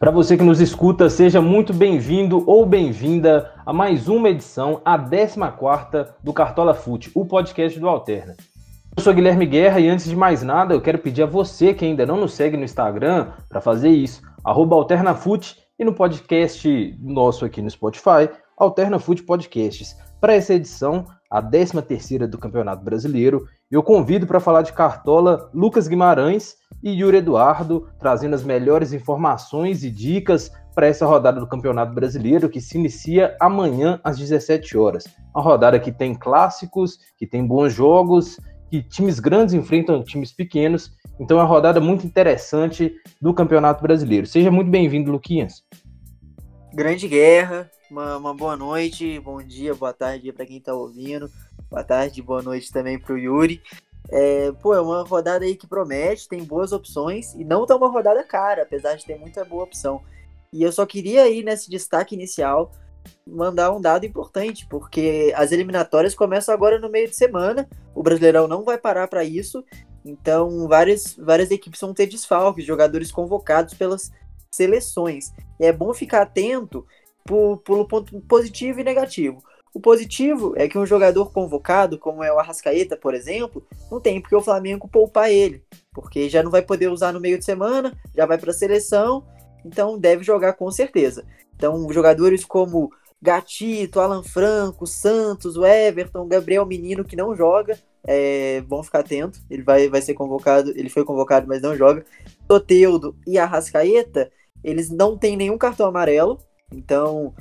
Para você que nos escuta, seja muito bem-vindo ou bem-vinda a mais uma edição, a 14 do Cartola Fute, o podcast do Alterna. Eu sou Guilherme Guerra e antes de mais nada, eu quero pedir a você que ainda não nos segue no Instagram para fazer isso, AlternaFute e no podcast nosso aqui no Spotify, AlternaFute Podcasts. Para essa edição, a 13 terceira do Campeonato Brasileiro, eu convido para falar de Cartola Lucas Guimarães e Yuri Eduardo, trazendo as melhores informações e dicas para essa rodada do Campeonato Brasileiro que se inicia amanhã às 17 horas. Uma rodada que tem clássicos, que tem bons jogos, que times grandes enfrentam times pequenos. Então é uma rodada muito interessante do Campeonato Brasileiro. Seja muito bem-vindo, Luquinhas. Grande guerra, uma, uma boa noite, bom dia, boa tarde para quem está ouvindo. Boa tarde, boa noite também para o Yuri. É, pô, é uma rodada aí que promete, tem boas opções e não tá uma rodada cara, apesar de ter muita boa opção. E eu só queria aí nesse destaque inicial mandar um dado importante, porque as eliminatórias começam agora no meio de semana, o Brasileirão não vai parar para isso, então várias, várias equipes vão ter desfalques, jogadores convocados pelas seleções. E é bom ficar atento pelo ponto positivo e negativo. O positivo é que um jogador convocado, como é o Arrascaeta, por exemplo, não tem porque o Flamengo poupar ele, porque já não vai poder usar no meio de semana, já vai para a seleção, então deve jogar com certeza. Então, jogadores como Gatito, Alan Franco, Santos, o Everton, Gabriel Menino, que não joga, é, vão ficar atento, ele vai, vai ser convocado, ele foi convocado, mas não joga. Toteudo e Arrascaeta, eles não têm nenhum cartão amarelo, então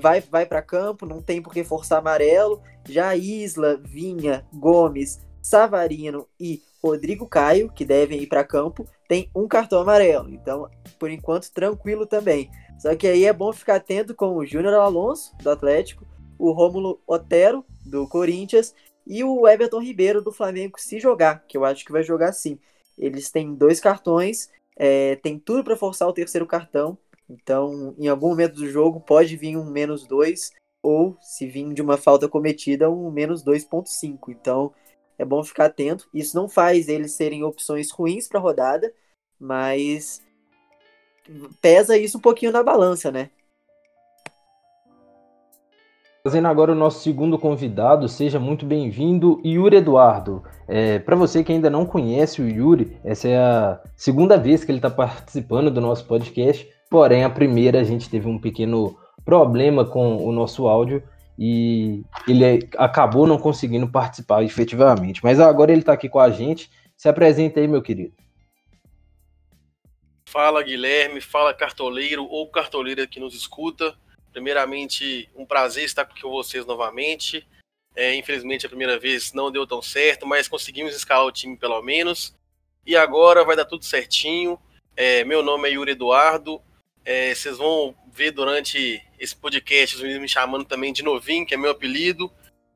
vai, vai para campo, não tem por que forçar amarelo. Já Isla, Vinha, Gomes, Savarino e Rodrigo Caio, que devem ir para campo, tem um cartão amarelo. Então, por enquanto, tranquilo também. Só que aí é bom ficar atento com o Júnior Alonso, do Atlético, o Rômulo Otero, do Corinthians, e o Everton Ribeiro, do Flamengo, se jogar, que eu acho que vai jogar sim. Eles têm dois cartões, é, tem tudo para forçar o terceiro cartão. Então, em algum momento do jogo, pode vir um menos 2, ou se vir de uma falta cometida, um menos 2,5. Então, é bom ficar atento. Isso não faz eles serem opções ruins para a rodada, mas pesa isso um pouquinho na balança, né? Fazendo agora o nosso segundo convidado, seja muito bem-vindo, Yuri Eduardo. É, para você que ainda não conhece o Yuri, essa é a segunda vez que ele está participando do nosso podcast. Porém, a primeira a gente teve um pequeno problema com o nosso áudio e ele acabou não conseguindo participar efetivamente. Mas agora ele está aqui com a gente. Se apresenta aí, meu querido. Fala, Guilherme. Fala, cartoleiro ou cartoleira que nos escuta. Primeiramente, um prazer estar com vocês novamente. É, infelizmente, a primeira vez não deu tão certo, mas conseguimos escalar o time pelo menos. E agora vai dar tudo certinho. É, meu nome é Yuri Eduardo, é, vocês vão ver durante esse podcast os meninos me chamando também de Novinho, que é meu apelido.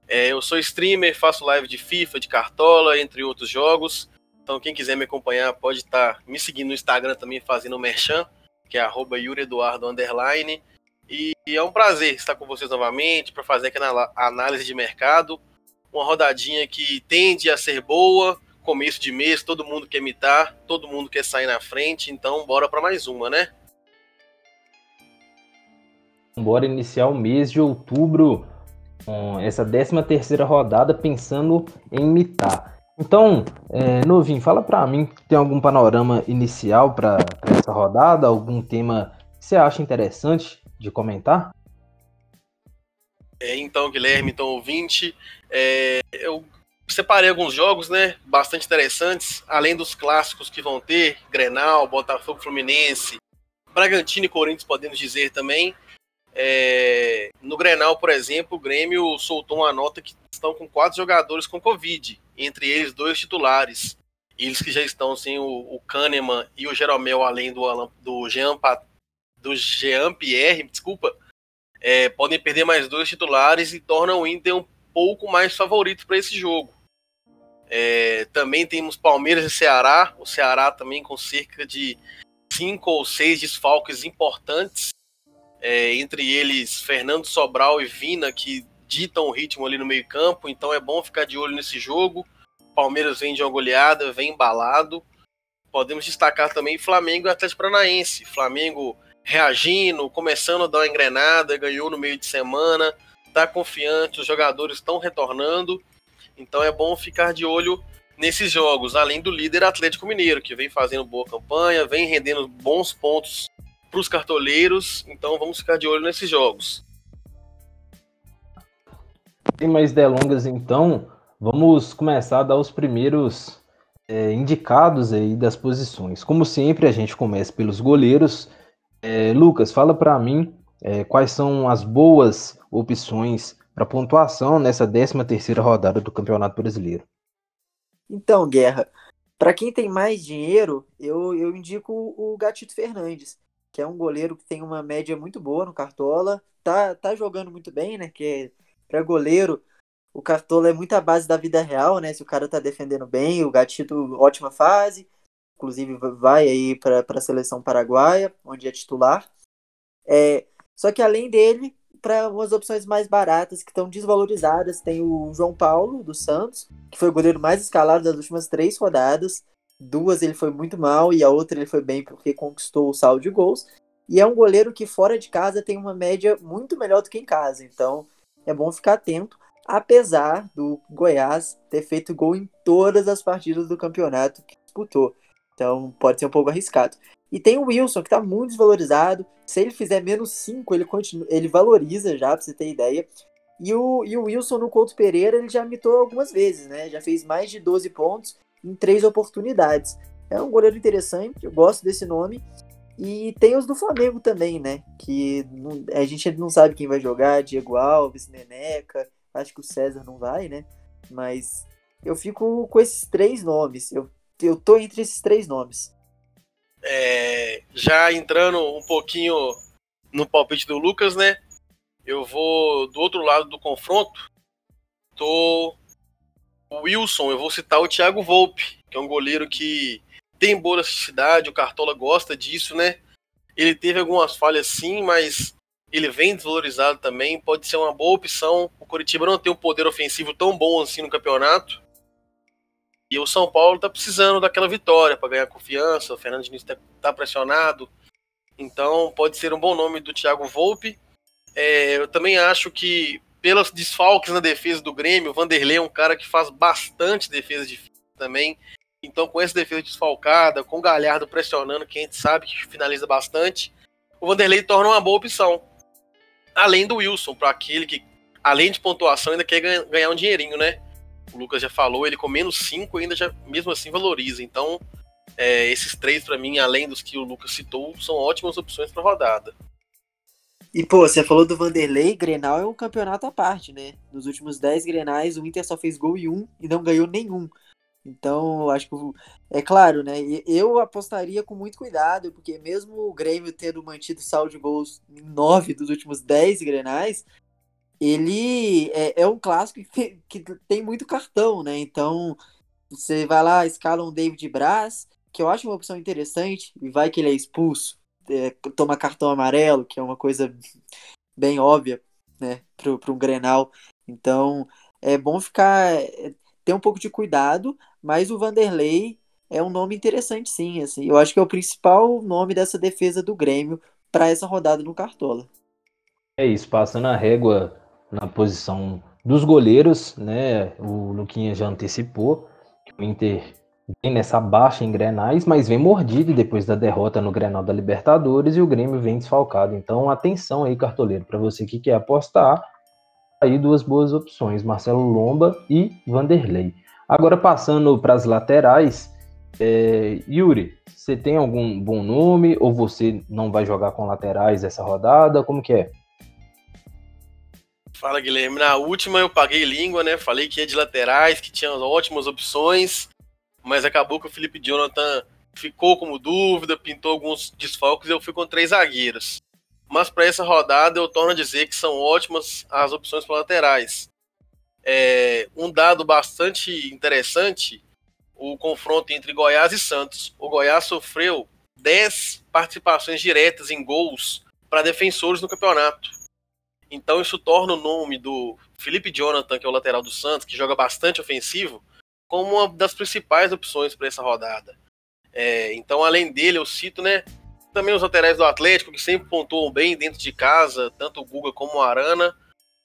É, eu sou streamer, faço live de FIFA, de Cartola, entre outros jogos. Então, quem quiser me acompanhar pode estar me seguindo no Instagram também, fazendo o merchan, que é arroba Eduardo Underline. E é um prazer estar com vocês novamente para fazer aquela análise de mercado. Uma rodadinha que tende a ser boa, começo de mês, todo mundo quer imitar, todo mundo quer sair na frente, então bora para mais uma, né? Bora iniciar o mês de outubro com essa 13 terceira rodada pensando em imitar. Então, é, Novinho, fala para mim, tem algum panorama inicial para essa rodada? Algum tema que você acha interessante de comentar? É, então, Guilherme, então ouvinte, é, eu separei alguns jogos, né, bastante interessantes, além dos clássicos que vão ter, Grenal, Botafogo, Fluminense, Bragantino e Corinthians, podemos dizer também. É, no Grenal, por exemplo, o Grêmio soltou uma nota que estão com quatro jogadores com Covid, entre eles dois titulares. Eles que já estão sem o, o Kahneman e o Jeromel, além do, do, Jean, do Jean Pierre, desculpa, é, podem perder mais dois titulares e tornam o Inter um pouco mais favorito para esse jogo. É, também temos Palmeiras e Ceará, o Ceará também com cerca de cinco ou seis desfalques importantes é, entre eles Fernando Sobral e Vina, que ditam o ritmo ali no meio-campo, então é bom ficar de olho nesse jogo. Palmeiras vem de uma goleada, vem embalado. podemos destacar também Flamengo e Atlético Paranaense. Flamengo reagindo, começando a dar uma engrenada, ganhou no meio de semana, está confiante, os jogadores estão retornando. Então é bom ficar de olho nesses jogos, além do líder Atlético Mineiro, que vem fazendo boa campanha, vem rendendo bons pontos para os cartoleiros. Então vamos ficar de olho nesses jogos. Sem mais delongas, então, vamos começar a dar os primeiros é, indicados aí das posições. Como sempre, a gente começa pelos goleiros. É, Lucas, fala para mim é, quais são as boas opções para pontuação nessa 13 terceira rodada do Campeonato Brasileiro. Então, Guerra, para quem tem mais dinheiro, eu, eu indico o Gatito Fernandes, que é um goleiro que tem uma média muito boa no Cartola, tá, tá jogando muito bem, né? Que para goleiro, o Cartola é muito a base da vida real, né? Se o cara tá defendendo bem, o Gatito, ótima fase, inclusive vai aí para a seleção paraguaia, onde é titular. É, só que além dele, para umas opções mais baratas que estão desvalorizadas, tem o João Paulo do Santos, que foi o goleiro mais escalado das últimas três rodadas. Duas ele foi muito mal e a outra ele foi bem porque conquistou o saldo de gols. E é um goleiro que fora de casa tem uma média muito melhor do que em casa. Então é bom ficar atento, apesar do Goiás ter feito gol em todas as partidas do campeonato que disputou. Então pode ser um pouco arriscado. E tem o Wilson, que está muito desvalorizado. Se ele fizer menos 5, ele, continua, ele valoriza já, pra você ter ideia. E o, e o Wilson no Couto Pereira, ele já mitou algumas vezes, né? Já fez mais de 12 pontos em três oportunidades. É um goleiro interessante, eu gosto desse nome. E tem os do Flamengo também, né? Que não, a gente não sabe quem vai jogar, Diego Alves, Neneca, acho que o César não vai, né? Mas eu fico com esses três nomes. Eu, eu tô entre esses três nomes. É, já entrando um pouquinho no palpite do Lucas, né? Eu vou do outro lado do confronto. Tô o Wilson, eu vou citar o Thiago Volpe, que é um goleiro que tem boa elasticidade, o Cartola gosta disso, né? Ele teve algumas falhas sim, mas ele vem desvalorizado também, pode ser uma boa opção. O Curitiba não tem um poder ofensivo tão bom assim no campeonato. E o São Paulo tá precisando daquela vitória para ganhar confiança. O Fernando Diniz tá, tá, pressionado. Então pode ser um bom nome do Thiago Volpe. É, eu também acho que, pelos desfalques na defesa do Grêmio, o Vanderlei é um cara que faz bastante defesa difícil também. Então, com essa defesa desfalcada, com o Galhardo pressionando, que a gente sabe que finaliza bastante, o Vanderlei torna uma boa opção. Além do Wilson, para aquele que, além de pontuação, ainda quer ganhar um dinheirinho, né? O Lucas já falou, ele com menos 5 ainda já, mesmo assim, valoriza. Então, é, esses três, para mim, além dos que o Lucas citou, são ótimas opções para rodada. E, pô, você falou do Vanderlei, Grenal é um campeonato à parte, né? Nos últimos 10 Grenais, o Inter só fez gol em um e não ganhou nenhum. Então, acho que é claro, né? Eu apostaria com muito cuidado, porque mesmo o Grêmio tendo mantido saldo de gols em 9 dos últimos 10 Grenais, ele é, é um clássico que, que, tem muito cartão, né? Então, você vai lá, escala um David Braz, que eu acho uma opção interessante, e vai que ele é expulso, é, toma cartão amarelo, que é uma coisa bem óbvia, né, para um Grenal. Então, é bom ficar, é, ter um pouco de cuidado, mas o Vanderlei é um nome interessante sim, assim. Eu acho que é o principal nome dessa defesa do Grêmio para essa rodada no Cartola. É isso, passando a régua na posição dos goleiros, né? O Luquinha já antecipou que o Inter vem nessa baixa em Grenais, mas vem mordido depois da derrota no Grenal da Libertadores e o Grêmio vem desfalcado. Então, atenção aí, cartoleiro, para você que quer apostar, aí duas boas opções, Marcelo Lomba e Vanderlei. Agora passando para as laterais, é, Yuri, você tem algum bom nome ou você não vai jogar com laterais essa rodada? Como que é? Fala, Guilherme. Na última eu paguei língua, né? Falei que ia de laterais, que tinha ótimas opções, mas acabou que o Felipe Jonathan ficou como dúvida, pintou alguns desfalques e eu fui com três zagueiros. Mas para essa rodada eu torno a dizer que são ótimas as opções para laterais. É, um dado bastante interessante, o confronto entre Goiás e Santos. O Goiás sofreu 10 participações diretas em gols para defensores no campeonato. Então isso torna o nome do Felipe Jonathan, que é o lateral do Santos, que joga bastante ofensivo, como uma das principais opções para essa rodada. É, então, além dele, eu cito, né? Também os laterais do Atlético, que sempre pontuam bem dentro de casa, tanto o Guga como o Arana,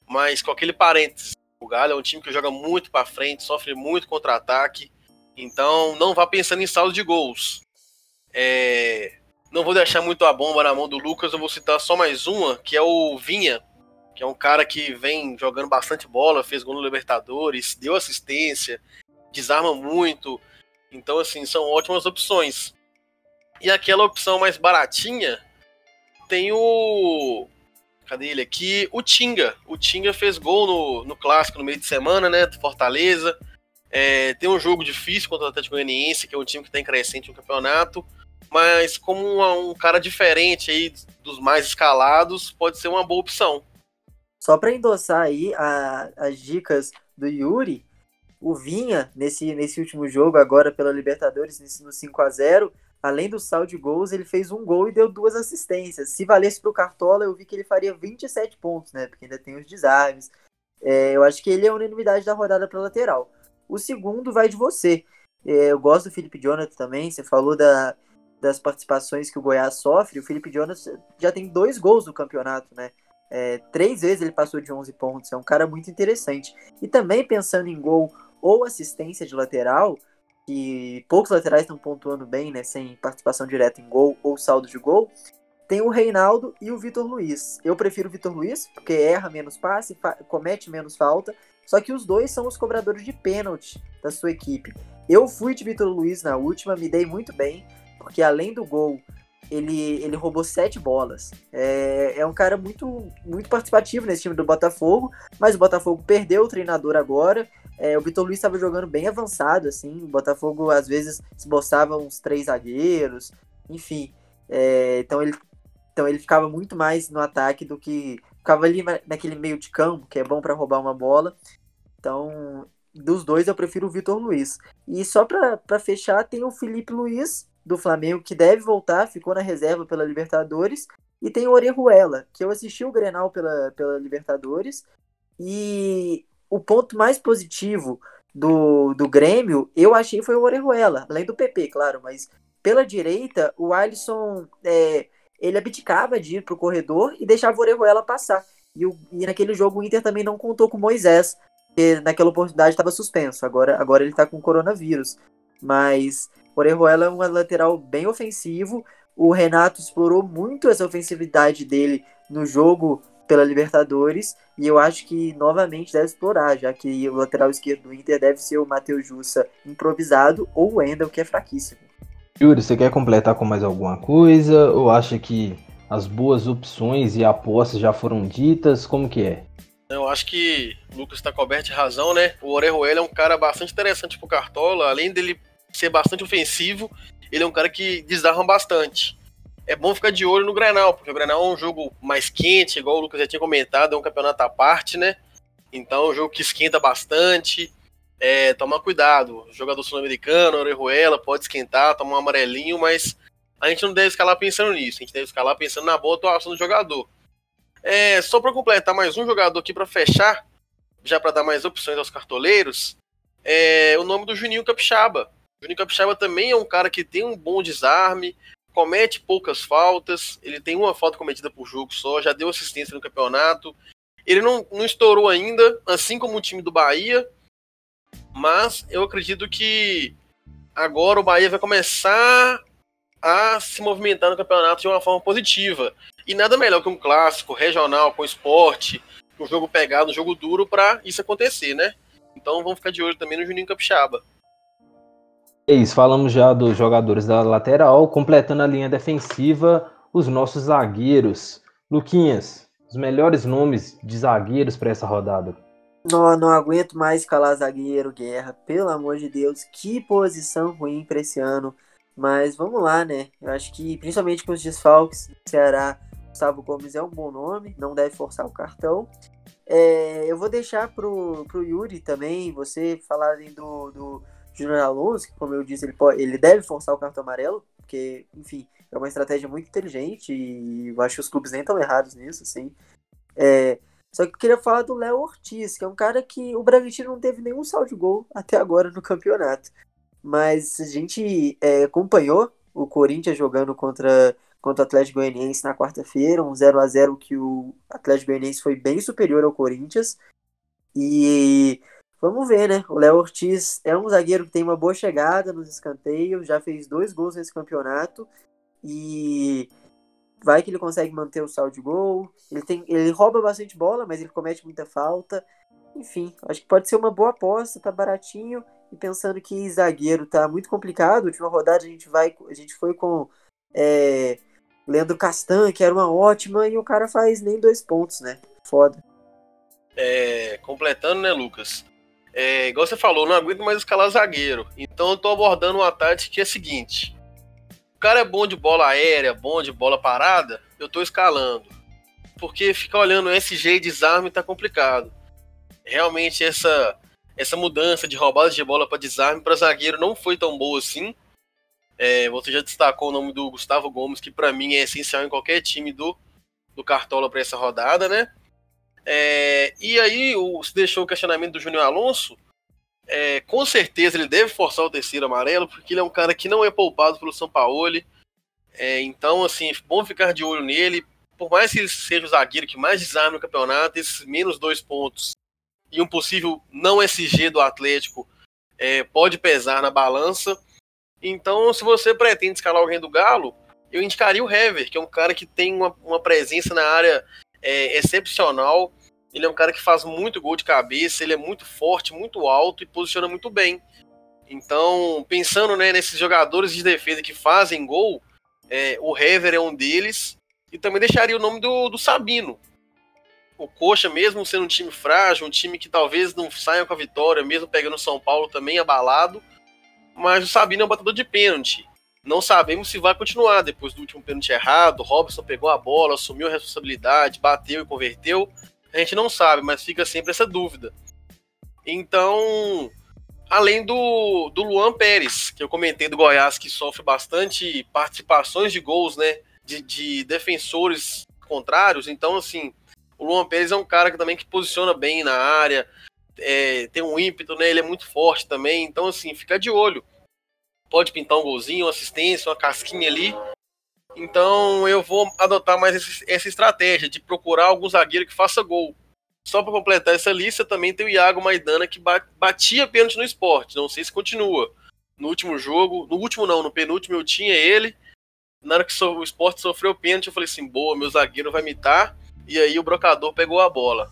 mas com aquele parênteses. O Galo é um time que joga muito para frente, sofre muito contra-ataque, então não vá pensando em saldo de gols. É, não vou deixar muito a bomba na mão do Lucas, eu vou citar só mais uma, que é o Vinha, que é um cara que vem jogando bastante bola, fez gol no Libertadores, deu assistência, desarma muito. Então, assim, são ótimas opções. E aquela opção mais baratinha tem o. Cadê ele aqui? O Tinga. O Tinga fez gol no, no clássico no meio de semana, né? Do Fortaleza. É, tem um jogo difícil contra o Atlético Goianiense, que é um time que tem crescente no campeonato mas como um, um cara diferente aí dos mais escalados, pode ser uma boa opção. Só para endossar aí a, as dicas do Yuri, o Vinha, nesse, nesse último jogo, agora pela Libertadores, no 5 a 0 além do saldo de gols, ele fez um gol e deu duas assistências. Se valesse para o Cartola, eu vi que ele faria 27 pontos, né? Porque ainda tem os desarmes. É, eu acho que ele é a unanimidade da rodada para lateral. O segundo vai de você. É, eu gosto do Felipe Jonathan também. Você falou da, das participações que o Goiás sofre, o Felipe Jonas já tem dois gols no campeonato, né? É, três vezes ele passou de 11 pontos, é um cara muito interessante. E também pensando em gol ou assistência de lateral, que poucos laterais estão pontuando bem, né? Sem participação direta em gol ou saldo de gol, tem o Reinaldo e o Vitor Luiz. Eu prefiro o Vitor Luiz, porque erra menos passe, comete menos falta, só que os dois são os cobradores de pênalti da sua equipe. Eu fui de Vitor Luiz na última, me dei muito bem porque além do gol, ele, ele roubou sete bolas. É, é um cara muito, muito participativo nesse time do Botafogo, mas o Botafogo perdeu o treinador agora. É, o Vitor Luiz estava jogando bem avançado, assim. O Botafogo às vezes esboçava uns três zagueiros, enfim. É, então, ele, então ele ficava muito mais no ataque do que. Ficava ali naquele meio de campo, que é bom para roubar uma bola. Então, dos dois eu prefiro o Vitor Luiz. E só para fechar, tem o Felipe Luiz, do Flamengo que deve voltar, ficou na reserva pela Libertadores. E tem o Orejuela, que eu assisti o Grenal pela, pela Libertadores. E o ponto mais positivo do, do Grêmio, eu achei foi o Orejuela, além do PP, claro, mas pela direita, o Alisson é, ele abdicava de ir para o corredor e deixava o Orejuela passar. E, o, e naquele jogo o Inter também não contou com o Moisés, que naquela oportunidade estava suspenso, agora, agora ele está com coronavírus. Mas Orejuela é um lateral bem ofensivo. O Renato explorou muito essa ofensividade dele no jogo pela Libertadores e eu acho que novamente deve explorar, já que o lateral esquerdo do Inter deve ser o Matheus Jussa improvisado ou o Wendel, que é fraquíssimo. Yuri, você quer completar com mais alguma coisa ou acha que as boas opções e apostas já foram ditas? Como que é? Eu acho que o Lucas está coberto de razão, né? O Orejuela é um cara bastante interessante pro Cartola, além dele ser bastante ofensivo, ele é um cara que desarma bastante. É bom ficar de olho no Grenal, porque o Grenal é um jogo mais quente, igual o Lucas já tinha comentado, é um campeonato à parte, né? Então é um jogo que esquenta bastante. É, tomar cuidado. Jogador sul-americano, Orejuela, pode esquentar, tomar um amarelinho, mas a gente não deve escalar pensando nisso. A gente deve escalar pensando na boa atuação do jogador. É, só para completar mais um jogador aqui para fechar, já para dar mais opções aos cartoleiros, é o nome do Juninho Capixaba. Juninho Capixaba também é um cara que tem um bom desarme, comete poucas faltas, ele tem uma falta cometida por jogo só, já deu assistência no campeonato. Ele não, não estourou ainda, assim como o time do Bahia, mas eu acredito que agora o Bahia vai começar a se movimentar no campeonato de uma forma positiva. E nada melhor que um clássico regional com esporte, um jogo pegado, um jogo duro para isso acontecer, né? Então vamos ficar de olho também no Juninho Capixaba. É isso, falamos já dos jogadores da lateral, completando a linha defensiva, os nossos zagueiros. Luquinhas, os melhores nomes de zagueiros para essa rodada. Não, não aguento mais calar zagueiro, Guerra. Pelo amor de Deus, que posição ruim para esse ano. Mas vamos lá, né? Eu acho que, principalmente com os desfalques do Ceará, Gustavo Gomes é um bom nome, não deve forçar o cartão. É, eu vou deixar pro, pro Yuri também, você falarem do, do Júnior Alonso, que como eu disse, ele, pode, ele deve forçar o cartão amarelo, porque, enfim, é uma estratégia muito inteligente e eu acho que os clubes nem estão errados nisso, assim. É, só que eu queria falar do Léo Ortiz, que é um cara que o Bragantino não teve nenhum saldo de gol até agora no campeonato. mas a gente é, acompanhou o Corinthians jogando contra, contra o Atlético Goianiense na quarta-feira, um 0 a 0 que o Atlético Goianiense foi bem superior ao Corinthians. E vamos ver, né? O Léo Ortiz é um zagueiro que tem uma boa chegada nos escanteios, já fez dois gols nesse campeonato e vai que ele consegue manter o saldo de gol. Ele, tem, ele rouba bastante bola, mas ele comete muita falta. Enfim, acho que pode ser uma boa aposta, tá baratinho. E pensando que zagueiro tá muito complicado, última rodada a gente vai, a gente foi com é, Leandro Castan, que era uma ótima, e o cara faz nem dois pontos, né? Foda. É, completando, né, Lucas? É, igual você falou, não aguento mais escalar zagueiro. Então eu tô abordando uma tática que é a seguinte: o cara é bom de bola aérea, bom de bola parada, eu tô escalando. Porque ficar olhando SG e desarme tá complicado. Realmente essa essa mudança de roubada de bola para desarme para zagueiro não foi tão boa assim. É, você já destacou o nome do Gustavo Gomes, que para mim é essencial em qualquer time do, do Cartola para essa rodada, né? É, e aí o, se deixou o questionamento do Júnior Alonso. É, com certeza ele deve forçar o terceiro amarelo, porque ele é um cara que não é poupado pelo São Paulo. É, então, assim, bom ficar de olho nele. Por mais que ele seja o zagueiro que mais desarme no campeonato, esses menos dois pontos e um possível não SG do Atlético é, pode pesar na balança. Então, se você pretende escalar alguém do Galo, eu indicaria o Hever, que é um cara que tem uma, uma presença na área é, excepcional. Ele é um cara que faz muito gol de cabeça, ele é muito forte, muito alto e posiciona muito bem. Então, pensando né, nesses jogadores de defesa que fazem gol, é, o Hever é um deles. E também deixaria o nome do, do Sabino. O Coxa, mesmo sendo um time frágil, um time que talvez não saia com a vitória, mesmo pegando o São Paulo também abalado. Mas o Sabino é um batedor de pênalti. Não sabemos se vai continuar depois do último pênalti errado. Robson pegou a bola, assumiu a responsabilidade, bateu e converteu a gente não sabe, mas fica sempre essa dúvida. Então, além do, do Luan Pérez, que eu comentei do Goiás, que sofre bastante participações de gols, né? De, de defensores contrários. Então, assim, o Luan Pérez é um cara que também que posiciona bem na área, é, tem um ímpeto, né? Ele é muito forte também. Então, assim, fica de olho. Pode pintar um golzinho, uma assistência, uma casquinha ali. Então eu vou adotar mais esse, essa estratégia de procurar algum zagueiro que faça gol. Só para completar essa lista, também tem o Iago Maidana que batia pênalti no esporte. Não sei se continua. No último jogo, no último não, no penúltimo eu tinha ele. Na hora que o esporte sofreu pênalti, eu falei assim: boa, meu zagueiro vai mitar. E aí o brocador pegou a bola.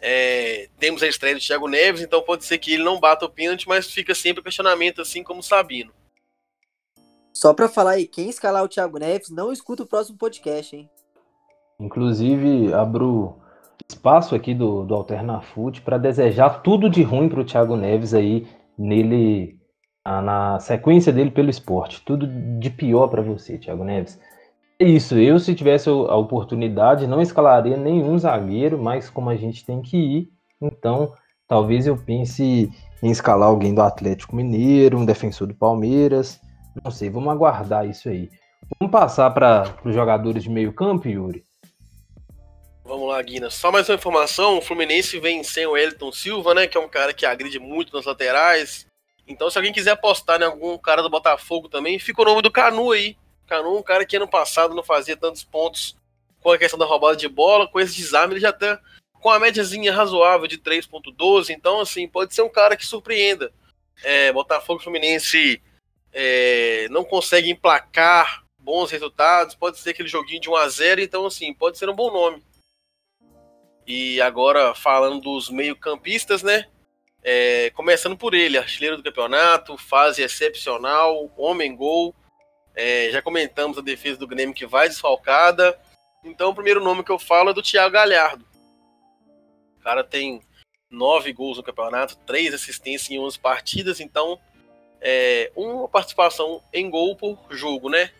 É, temos a estreia do Thiago Neves, então pode ser que ele não bata o pênalti, mas fica sempre o questionamento, assim como o Sabino. Só para falar aí, quem escalar o Thiago Neves, não escuta o próximo podcast, hein? Inclusive, abro espaço aqui do, do Alternafute para desejar tudo de ruim para o Thiago Neves aí, nele, na sequência dele pelo esporte. Tudo de pior para você, Thiago Neves. É isso, eu se tivesse a oportunidade, não escalaria nenhum zagueiro, mas como a gente tem que ir, então talvez eu pense em escalar alguém do Atlético Mineiro, um defensor do Palmeiras, não sei, vamos aguardar isso aí. Vamos passar para os jogadores de meio campo, Yuri? Vamos lá, Guina. Só mais uma informação: o Fluminense vem sem o Elton Silva, né? Que é um cara que agride muito nas laterais. Então, se alguém quiser apostar em algum cara do Botafogo também, fica o nome do Canu aí. Canu, um cara que ano passado não fazia tantos pontos com a questão da roubada de bola, com esse desarme, ele já tá com a médiazinha razoável de 3.12. Então, assim, pode ser um cara que surpreenda. É, Botafogo Fluminense é, não consegue emplacar bons resultados, pode ser aquele joguinho de 1 a 0 então assim, pode ser um bom nome. E agora falando dos meio-campistas, né? É, começando por ele, artilheiro do campeonato, fase excepcional, homem gol. É, já comentamos a defesa do Grêmio que vai desfalcada. Então o primeiro nome que eu falo é do Thiago Galhardo. O cara tem nove gols no campeonato, três assistências em 11 partidas, então é, uma participação em gol por jogo, né?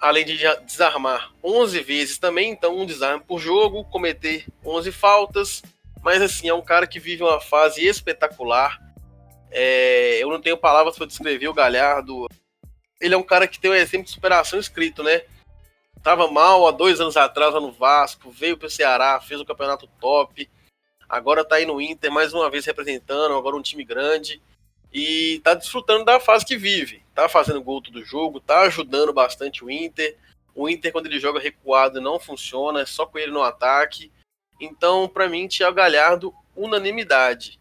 Além de desarmar 11 vezes também, então um desarme por jogo, cometer 11 faltas, mas assim, é um cara que vive uma fase espetacular. É, eu não tenho palavras para descrever o Galhardo. Ele é um cara que tem um exemplo de superação escrito, né? Tava mal há dois anos atrás lá no Vasco, veio para o Ceará, fez um campeonato top, agora tá aí no Inter mais uma vez representando, agora um time grande e tá desfrutando da fase que vive. Tá fazendo gol todo jogo, tá ajudando bastante o Inter. O Inter, quando ele joga recuado, não funciona, é só com ele no ataque. Então, para mim, Thiago Galhardo, unanimidade.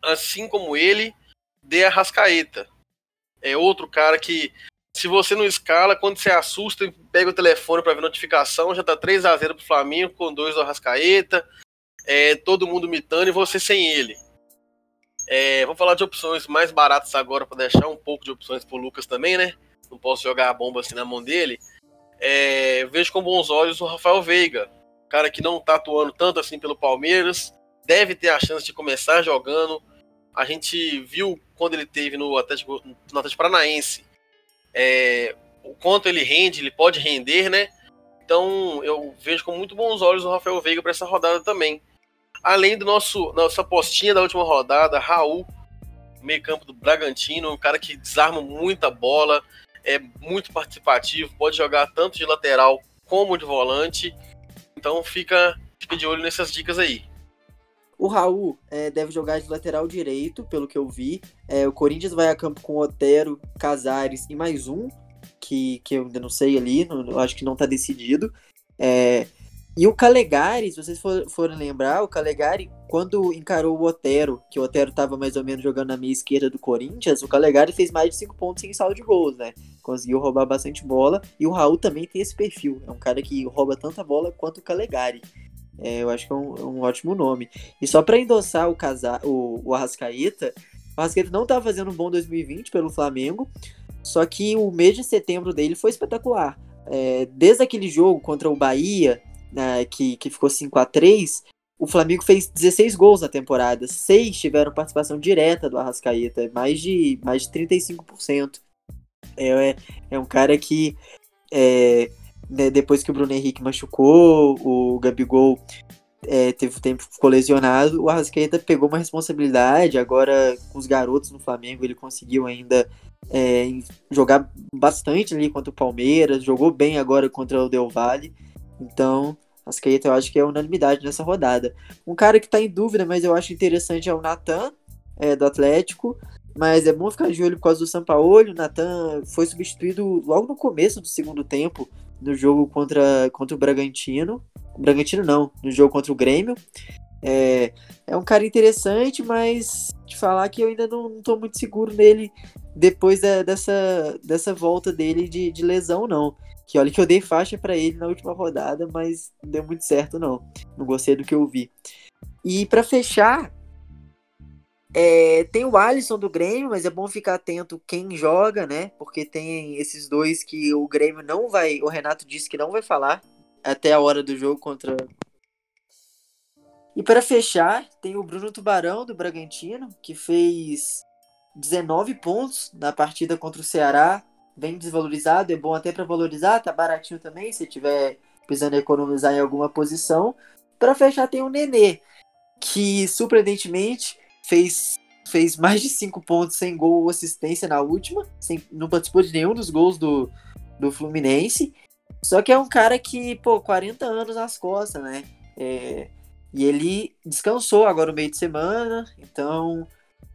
Assim como ele, De Arrascaeta. É outro cara que, se você não escala, quando você assusta e pega o telefone para ver notificação, já tá 3 a 0 pro Flamengo, com dois do Arrascaeta. É, todo mundo mitando e você sem ele. É, vamos falar de opções mais baratas agora para deixar um pouco de opções pro Lucas também, né? Não posso jogar a bomba assim na mão dele. É, vejo com bons olhos o Rafael Veiga, cara que não tá atuando tanto assim pelo Palmeiras, deve ter a chance de começar jogando. A gente viu quando ele teve no Atlético, no Atlético Paranaense é, o quanto ele rende, ele pode render, né? Então eu vejo com muito bons olhos o Rafael Veiga para essa rodada também. Além do nosso nossa postinha da última rodada, Raul, meio campo do Bragantino, um cara que desarma muita bola, é muito participativo, pode jogar tanto de lateral como de volante. Então fica, fica de olho nessas dicas aí. O Raul é, deve jogar de lateral direito, pelo que eu vi. É, o Corinthians vai a campo com Otero, Casares e mais um, que, que eu ainda não sei ali, não, acho que não está decidido. É, e o Calegari, se vocês for, forem lembrar, o Calegari, quando encarou o Otero, que o Otero estava mais ou menos jogando na meia esquerda do Corinthians, o Calegari fez mais de 5 pontos em saldo de gols, né? Conseguiu roubar bastante bola. E o Raul também tem esse perfil. É um cara que rouba tanta bola quanto o Calegari. É, eu acho que é um, é um, ótimo nome. E só para endossar o, casa, o, o Arrascaeta, o Arrascaeta não estava fazendo um bom 2020 pelo Flamengo, só que o mês de setembro dele foi espetacular. É, desde aquele jogo contra o Bahia, né, que, que ficou 5 a 3 o Flamengo fez 16 gols na temporada. Seis tiveram participação direta do Arrascaeta, mais de, mais de 35%. É, é, é um cara que, é, né, depois que o Bruno Henrique machucou, o Gabigol é, teve tempo ficou lesionado, o Arrascaeta pegou uma responsabilidade. Agora, com os garotos no Flamengo, ele conseguiu ainda é, jogar bastante ali contra o Palmeiras, jogou bem agora contra o Del Valle. Então, Ascaeta eu acho que é unanimidade nessa rodada. Um cara que tá em dúvida, mas eu acho interessante é o Natan, é, do Atlético. Mas é bom ficar de olho por causa do Sampaoli. O Natan foi substituído logo no começo do segundo tempo, no jogo contra, contra o Bragantino. Bragantino não, no jogo contra o Grêmio. É, é um cara interessante, mas te falar que eu ainda não, tô muito seguro nele depois da, dessa, dessa volta dele de, de lesão, não. Que olha que eu dei faixa para ele na última rodada, mas não deu muito certo, não. Não gostei do que eu vi. E para fechar, é, tem o Alisson do Grêmio, mas é bom ficar atento quem joga, né? Porque tem esses dois que o Grêmio não vai. O Renato disse que não vai falar até a hora do jogo contra. E para fechar, tem o Bruno Tubarão do Bragantino, que fez 19 pontos na partida contra o Ceará bem desvalorizado, é bom até para valorizar, tá baratinho também, se tiver precisando economizar em alguma posição. Para fechar tem o Nenê, que surpreendentemente fez fez mais de 5 pontos sem gol ou assistência na última, sem, não participou de nenhum dos gols do, do Fluminense. Só que é um cara que, pô, 40 anos nas costas, né? É, e ele descansou agora no meio de semana, então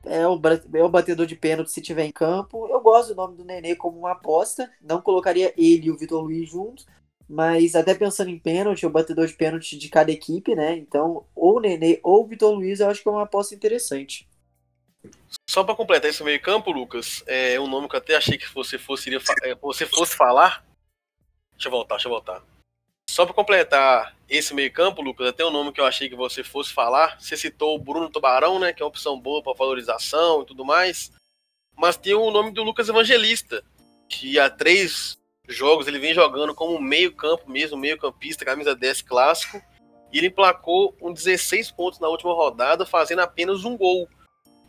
é o, é o batedor de pênalti se tiver em campo. Eu gosto do nome do Nenê como uma aposta. Não colocaria ele e o Vitor Luiz juntos. Mas até pensando em pênalti, o batedor de pênalti de cada equipe, né? Então, ou o Nenê ou o Vitor Luiz, eu acho que é uma aposta interessante. Só para completar esse meio campo, Lucas, é um nome que eu até achei que você fosse, é, você fosse falar. Deixa eu voltar, deixa eu voltar. Só para completar esse meio-campo, Lucas, até o nome que eu achei que você fosse falar. Você citou o Bruno Tubarão, né? Que é uma opção boa para valorização e tudo mais. Mas tem o nome do Lucas Evangelista, que há três jogos ele vem jogando como meio-campo mesmo, meio-campista, camisa 10 clássico. E ele emplacou um 16 pontos na última rodada, fazendo apenas um gol.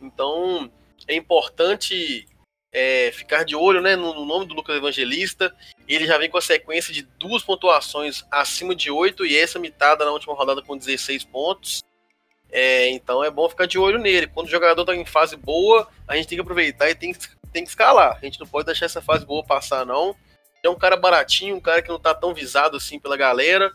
Então é importante é, ficar de olho né, no, no, nome do Lucas Evangelista. Ele já vem com a sequência de duas pontuações acima de 8 e essa mitada na última rodada com 16 pontos. É, então é bom ficar de olho nele. Quando o jogador está em fase boa, a gente tem que aproveitar e tem, tem que escalar. A gente não pode deixar essa fase boa passar, não. É um cara baratinho, um cara que não está tão visado assim pela galera.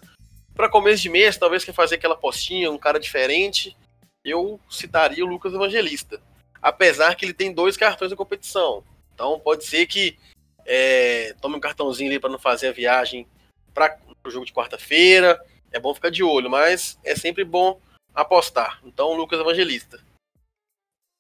Para começo de mês, talvez quer fazer aquela postinha, um cara diferente. Eu citaria o Lucas Evangelista. Apesar que ele tem dois cartões de competição. Então pode ser que é, tome um cartãozinho ali para não fazer a viagem para o jogo de quarta-feira. É bom ficar de olho, mas é sempre bom apostar. Então, Lucas Evangelista.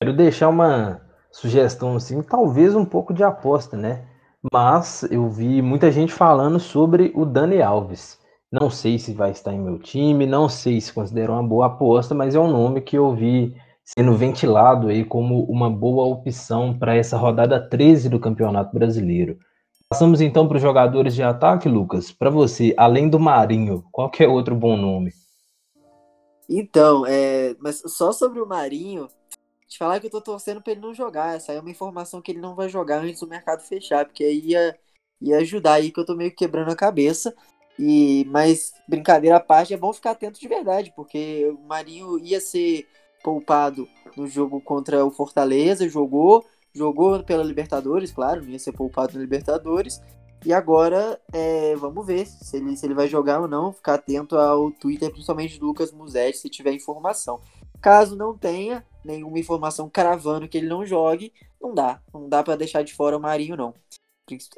Quero deixar uma sugestão assim, talvez um pouco de aposta, né? Mas eu vi muita gente falando sobre o Dani Alves. Não sei se vai estar em meu time, não sei se considero uma boa aposta, mas é um nome que eu vi sendo ventilado aí como uma boa opção para essa rodada 13 do Campeonato Brasileiro. Passamos então para os jogadores de ataque, Lucas. Para você, além do Marinho, qual é outro bom nome? Então, é, mas só sobre o Marinho, te falar que eu tô torcendo para ele não jogar. Essa é uma informação que ele não vai jogar antes do mercado fechar, porque aí ia, ia ajudar aí que eu tô meio quebrando a cabeça. E mas brincadeira à parte, é bom ficar atento de verdade, porque o Marinho ia ser poupado no jogo contra o Fortaleza, jogou, jogou pela Libertadores, claro, não ia ser poupado na Libertadores. E agora, é, vamos ver se ele, se ele vai jogar ou não. Ficar atento ao Twitter, principalmente do Lucas Musetti, se tiver informação. Caso não tenha nenhuma informação cravando que ele não jogue, não dá. Não dá para deixar de fora o Marinho, não.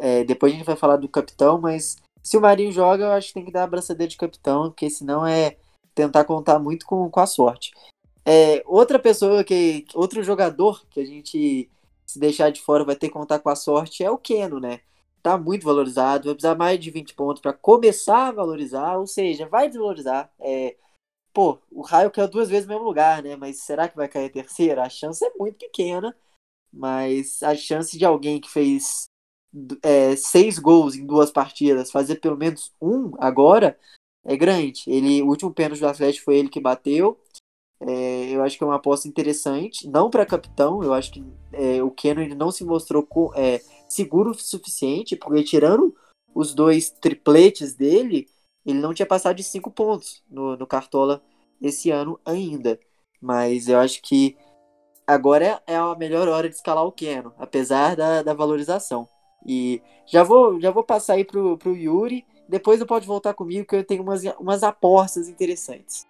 É, depois a gente vai falar do capitão, mas se o Marinho joga, eu acho que tem que dar a braçadeira de capitão, porque senão é tentar contar muito com, com a sorte. É, outra pessoa que. Outro jogador que a gente, se deixar de fora, vai ter que contar com a sorte é o Keno, né? Tá muito valorizado, vai precisar mais de 20 pontos para começar a valorizar, ou seja, vai desvalorizar. É, pô, o raio caiu duas vezes no mesmo lugar, né? Mas será que vai cair a terceira? A chance é muito pequena, mas a chance de alguém que fez é, seis gols em duas partidas fazer pelo menos um agora é grande. Ele, o último pênalti do Atlético foi ele que bateu. É, eu acho que é uma aposta interessante, não para capitão. Eu acho que é, o Keno não se mostrou é, seguro o suficiente, porque tirando os dois tripletes dele, ele não tinha passado de cinco pontos no, no Cartola esse ano ainda. Mas eu acho que agora é a melhor hora de escalar o Keno, apesar da, da valorização. E já vou, já vou passar aí pro, pro Yuri. Depois eu pode voltar comigo que eu tenho umas, umas apostas interessantes.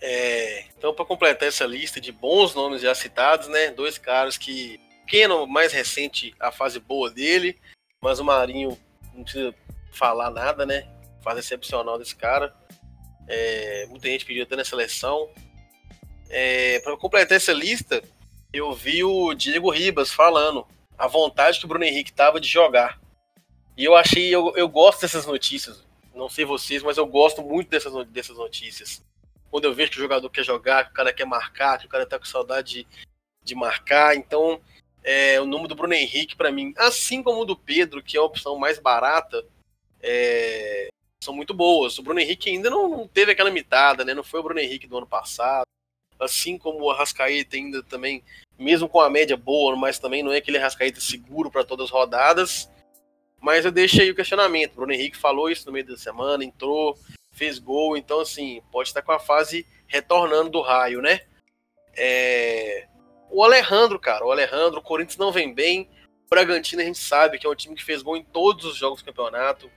É, então, para completar essa lista de bons nomes já citados, né? Dois caras que. Keno, mais recente, a fase boa dele, mas o Marinho não precisa falar nada, né? Fase excepcional desse cara. É, muita gente pediu até na seleção. É, para completar essa lista, eu vi o Diego Ribas falando a vontade que o Bruno Henrique tava de jogar. E eu achei, eu, eu gosto dessas notícias. Não sei vocês, mas eu gosto muito dessas, dessas notícias quando eu vejo que o jogador quer jogar, que o cara quer marcar, que o cara tá com saudade de, de marcar. Então, é, o número do Bruno Henrique, para mim, assim como o do Pedro, que é a opção mais barata, é, são muito boas. O Bruno Henrique ainda não, não, teve aquela mitada, né? Não foi o Bruno Henrique do ano passado. Assim como o Arrascaeta ainda também, mesmo com a média boa, mas também não é aquele Arrascaeta seguro para todas as rodadas. Mas eu deixei o questionamento. O Bruno Henrique falou isso no meio da semana, entrou, fez gol, então assim, pode estar com a fase retornando do raio, né? É... O Alejandro, cara, o Alejandro, o Corinthians não vem bem. O Bragantino a gente sabe que é um time que fez gol em todos os jogos do campeonato.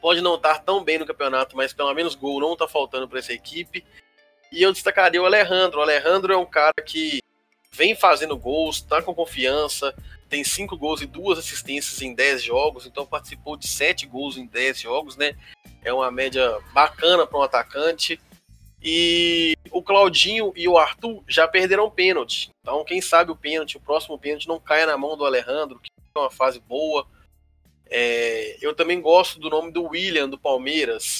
Pode não estar tão bem no campeonato, mas pelo menos gol não está faltando para essa equipe. E eu destacaria o Alejandro. O Alejandro é um cara que vem fazendo gols, tá com confiança, tem cinco gols e duas assistências em 10 jogos, então participou de sete gols em 10 jogos, né? É uma média bacana para um atacante. E o Claudinho e o Arthur já perderam pênalti. Então, quem sabe o pênalti, o próximo pênalti, não caia na mão do Alejandro, que é uma fase boa. É, eu também gosto do nome do William, do Palmeiras.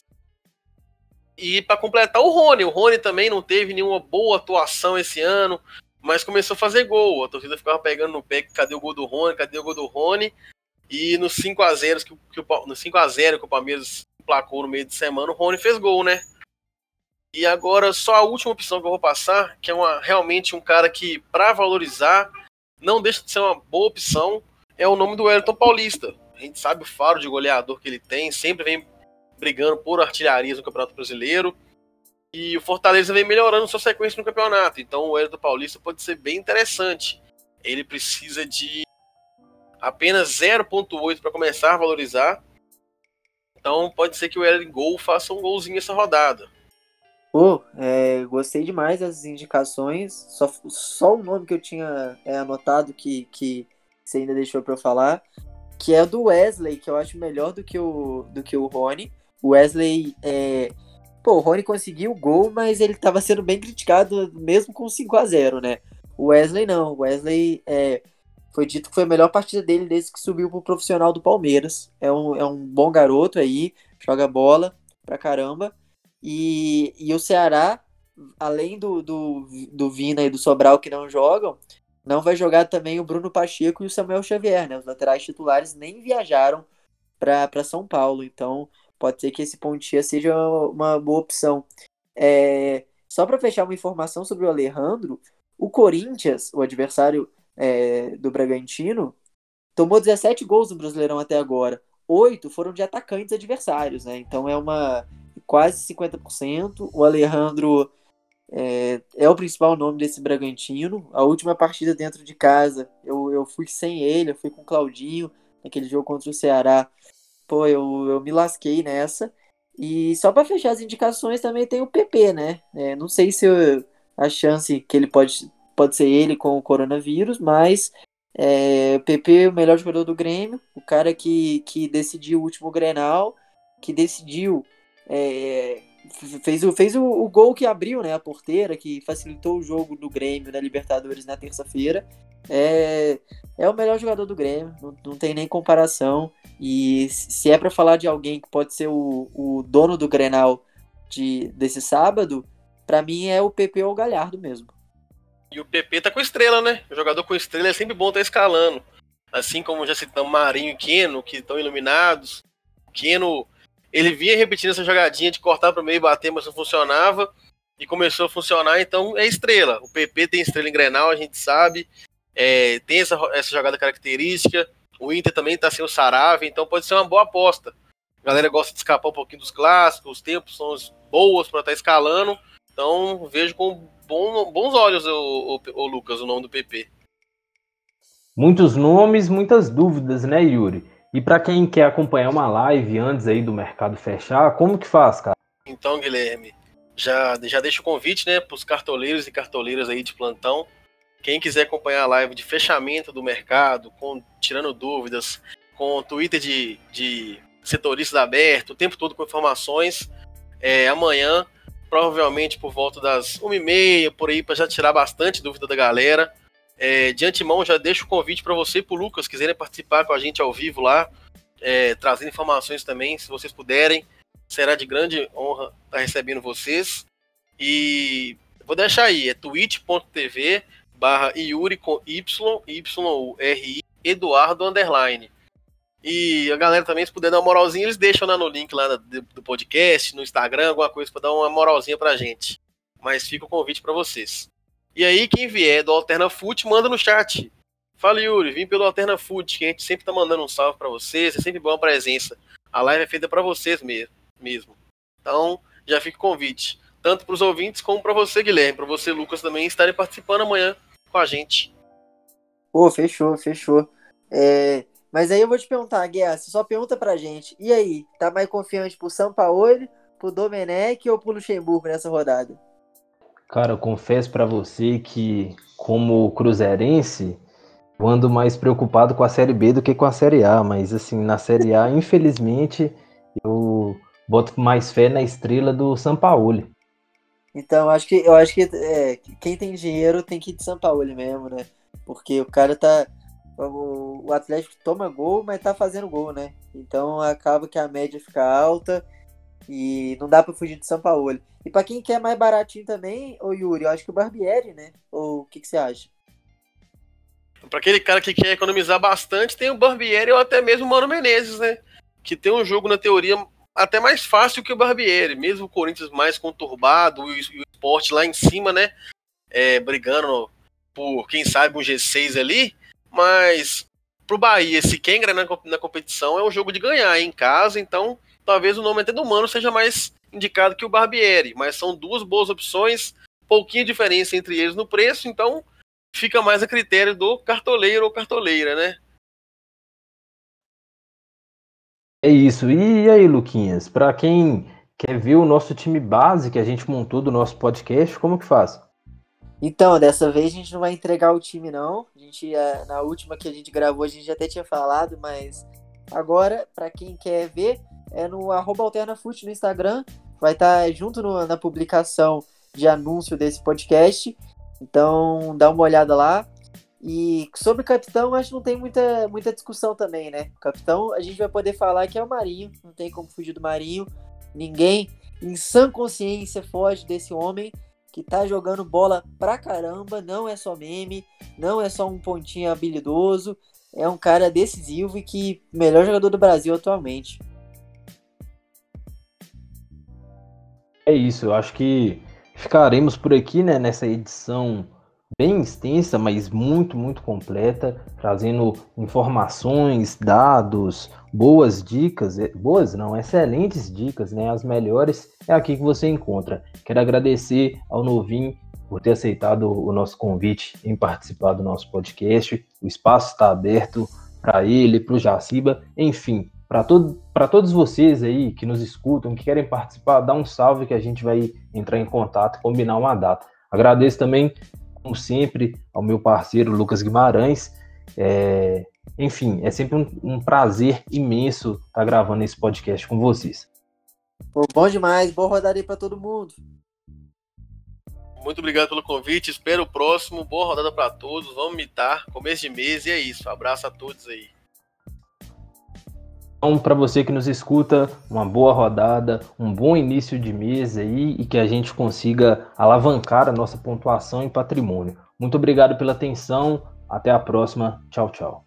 E para completar, o Rony. O Rony também não teve nenhuma boa atuação esse ano mas começou a fazer gol. A torcida ficava pegando no pé, cadê o gol do Rony, cadê o gol do Rony? E no 5 a 0 que, que o, no 5 a 0 que o Palmeiras placou no meio de semana, o Rony fez gol, né? E agora só a última opção que eu vou passar, que é uma, realmente um cara que para valorizar não deixa de ser uma boa opção, é o nome do Wellington Paulista. A gente sabe o faro de goleador que ele tem, sempre vem brigando por artilharias no Campeonato Brasileiro. E o Fortaleza vem melhorando sua sequência no campeonato. Então o Hélio Paulista pode ser bem interessante. Ele precisa de apenas 0.8 para começar a valorizar. Então pode ser que o Hélio Gol faça um golzinho essa rodada. Pô, é, gostei demais das indicações. Só, só o nome que eu tinha é, anotado que, que você ainda deixou para eu falar, que é do Wesley, que eu acho melhor do que o, do que o Rony. O Wesley, é... pô, o Rony conseguiu o gol, mas ele estava sendo bem criticado mesmo com 5 a 0 né? O Wesley não, o Wesley é, foi dito que foi a melhor partida dele desde que subiu pro profissional do Palmeiras. É um, é um bom garoto aí, joga bola pra caramba. E, e o Ceará, além do, do, do Vina e do Sobral que não jogam, não vai jogar também o Bruno Pacheco e o Samuel Xavier, né? Os laterais titulares nem viajaram para São Paulo. Então, pode ser que esse Pontia seja uma boa opção. É, só para fechar uma informação sobre o Alejandro, o Corinthians, o adversário é, do Bragantino, tomou 17 gols no Brasileirão até agora. Oito foram de atacantes adversários, né? Então é uma quase 50%. O Alejandro é, é, o principal nome desse Bragantino. A última partida dentro de casa, eu, eu fui sem ele, eu fui com o Claudinho, naquele jogo contra o Ceará. Pô, eu, eu me lasquei nessa. E só para fechar as indicações também tem o PP, né? É, não sei se eu, a chance que ele pode pode ser ele com o coronavírus, mas é, PP, o melhor jogador do Grêmio, o cara que, que decidiu o último Grenal, que decidiu, é, fez, o, fez o, o, gol que abriu né, a porteira, que facilitou o jogo do Grêmio na Libertadores na terça-feira. É, é o melhor jogador do Grêmio, não, não tem nem comparação. E se é para falar de alguém que pode ser o, o dono do Grenal de, desse sábado, para mim é o PP ou o Galhardo mesmo. E o PP tá com estrela, né? O jogador com estrela é sempre bom estar tá escalando. Assim como já citamos Marinho e Keno, que estão iluminados. Keno, ele vinha repetindo essa jogadinha de cortar para o meio e bater, mas não funcionava. E começou a funcionar, então é estrela. O PP tem estrela em Grenal, a gente sabe. É, tem essa, essa jogada característica. O Inter também tá sem o Sarave, então pode ser uma boa aposta. A galera gosta de escapar um pouquinho dos clássicos, os tempos são boas para estar tá escalando. Então vejo com bom, bons olhos, o, o, o, Lucas, o nome do PP. Muitos nomes, muitas dúvidas, né, Yuri? E para quem quer acompanhar uma live antes aí do mercado fechar, como que faz, cara? Então, Guilherme, já, já deixo o convite, né, para os cartoleiros e cartoleiras aí de plantão. Quem quiser acompanhar a live de fechamento do mercado, com, tirando dúvidas, com o Twitter de, de setoristas aberto, o tempo todo com informações, é, amanhã provavelmente por volta das 1h30, por aí, para já tirar bastante dúvida da galera. É, de antemão, já deixo o convite para você e para o Lucas, quiserem participar com a gente ao vivo lá, é, trazendo informações também, se vocês puderem. Será de grande honra estar tá recebendo vocês. E vou deixar aí, é twitch.tv barra Yuri com Y, Y-U-R-I, Eduardo Underline. E a galera também, se puder dar uma moralzinha, eles deixam lá no link lá do, podcast, no Instagram, alguma coisa para dar uma moralzinha pra gente. Mas fica o convite para vocês. E aí, quem vier do Alterna Foot, manda no chat. Fala, Yuri, vim pelo Alterna Foot, que a gente sempre tá mandando um salve para vocês, é sempre boa presença. A live é feita para vocês mesmo. Então, já fica o convite. Tanto para os ouvintes como para você, Guilherme, para você, Lucas, também estarem participando amanhã com a gente. Pô, fechou, fechou. É, mas aí eu vou te perguntar, Guerra, você só pergunta pra gente. E aí, tá mais confiante pro São Paulo, pro Domenech ou pro Luxemburgo nessa rodada? Cara, eu confesso para você que, como cruzeirense, eu ando mais preocupado com a Série B do que com a Série A. Mas, assim, na Série A, infelizmente, eu boto mais fé na estrela do São Paulo. Então, acho que, eu acho que é, quem tem dinheiro tem que ir de São Paulo mesmo, né? Porque o cara tá o, Atlético toma gol, mas tá fazendo gol, né? Então acaba que a média fica alta e não dá para fugir de São Paulo. E para quem quer mais baratinho também, o Yuri, eu acho que o Barbieri, né? Ou o que, que você acha? Para aquele cara que quer economizar bastante, tem o Barbieri ou até mesmo o Mano Menezes, né? Que tem um jogo na teoria até mais fácil que o Barbieri, mesmo o Corinthians mais conturbado e o esporte lá em cima, né? É, brigando por, quem sabe, um G6 ali mas pro Bahia, se quem engrenar na competição, é um jogo de ganhar em casa, então talvez o nome até do Mano seja mais indicado que o Barbieri, mas são duas boas opções, pouquinha diferença entre eles no preço, então fica mais a critério do cartoleiro ou cartoleira, né? É isso. E aí, Luquinhas, para quem quer ver o nosso time base que a gente montou do nosso podcast, como que faz? Então, dessa vez a gente não vai entregar o time, não. A gente, na última que a gente gravou, a gente até tinha falado, mas agora, para quem quer ver, é no AlternaFoot no Instagram. Vai estar tá junto no, na publicação de anúncio desse podcast. Então, dá uma olhada lá. E sobre o capitão, acho que não tem muita, muita discussão também, né? O capitão, a gente vai poder falar que é o Marinho, não tem como fugir do Marinho. Ninguém, em sã consciência, foge desse homem que tá jogando bola pra caramba, não é só meme, não é só um pontinho habilidoso, é um cara decisivo e que melhor jogador do Brasil atualmente. É isso, eu acho que ficaremos por aqui, né, nessa edição bem extensa, mas muito, muito completa, trazendo informações, dados, boas dicas, é, boas não, excelentes dicas, né? As melhores é aqui que você encontra. Quero agradecer ao Novim por ter aceitado o nosso convite em participar do nosso podcast. O espaço está aberto para ele, para o Jaciba, enfim, para todo, todos vocês aí que nos escutam, que querem participar, dá um salve que a gente vai entrar em contato combinar uma data. Agradeço também sempre, ao meu parceiro Lucas Guimarães. É, enfim, é sempre um, um prazer imenso estar tá gravando esse podcast com vocês. Pô, bom demais, boa rodada aí para todo mundo. Muito obrigado pelo convite, espero o próximo, boa rodada para todos, vamos mitar, começo de mês e é isso, abraço a todos aí. Então, para você que nos escuta, uma boa rodada, um bom início de mês aí e que a gente consiga alavancar a nossa pontuação em patrimônio. Muito obrigado pela atenção. Até a próxima. Tchau, tchau.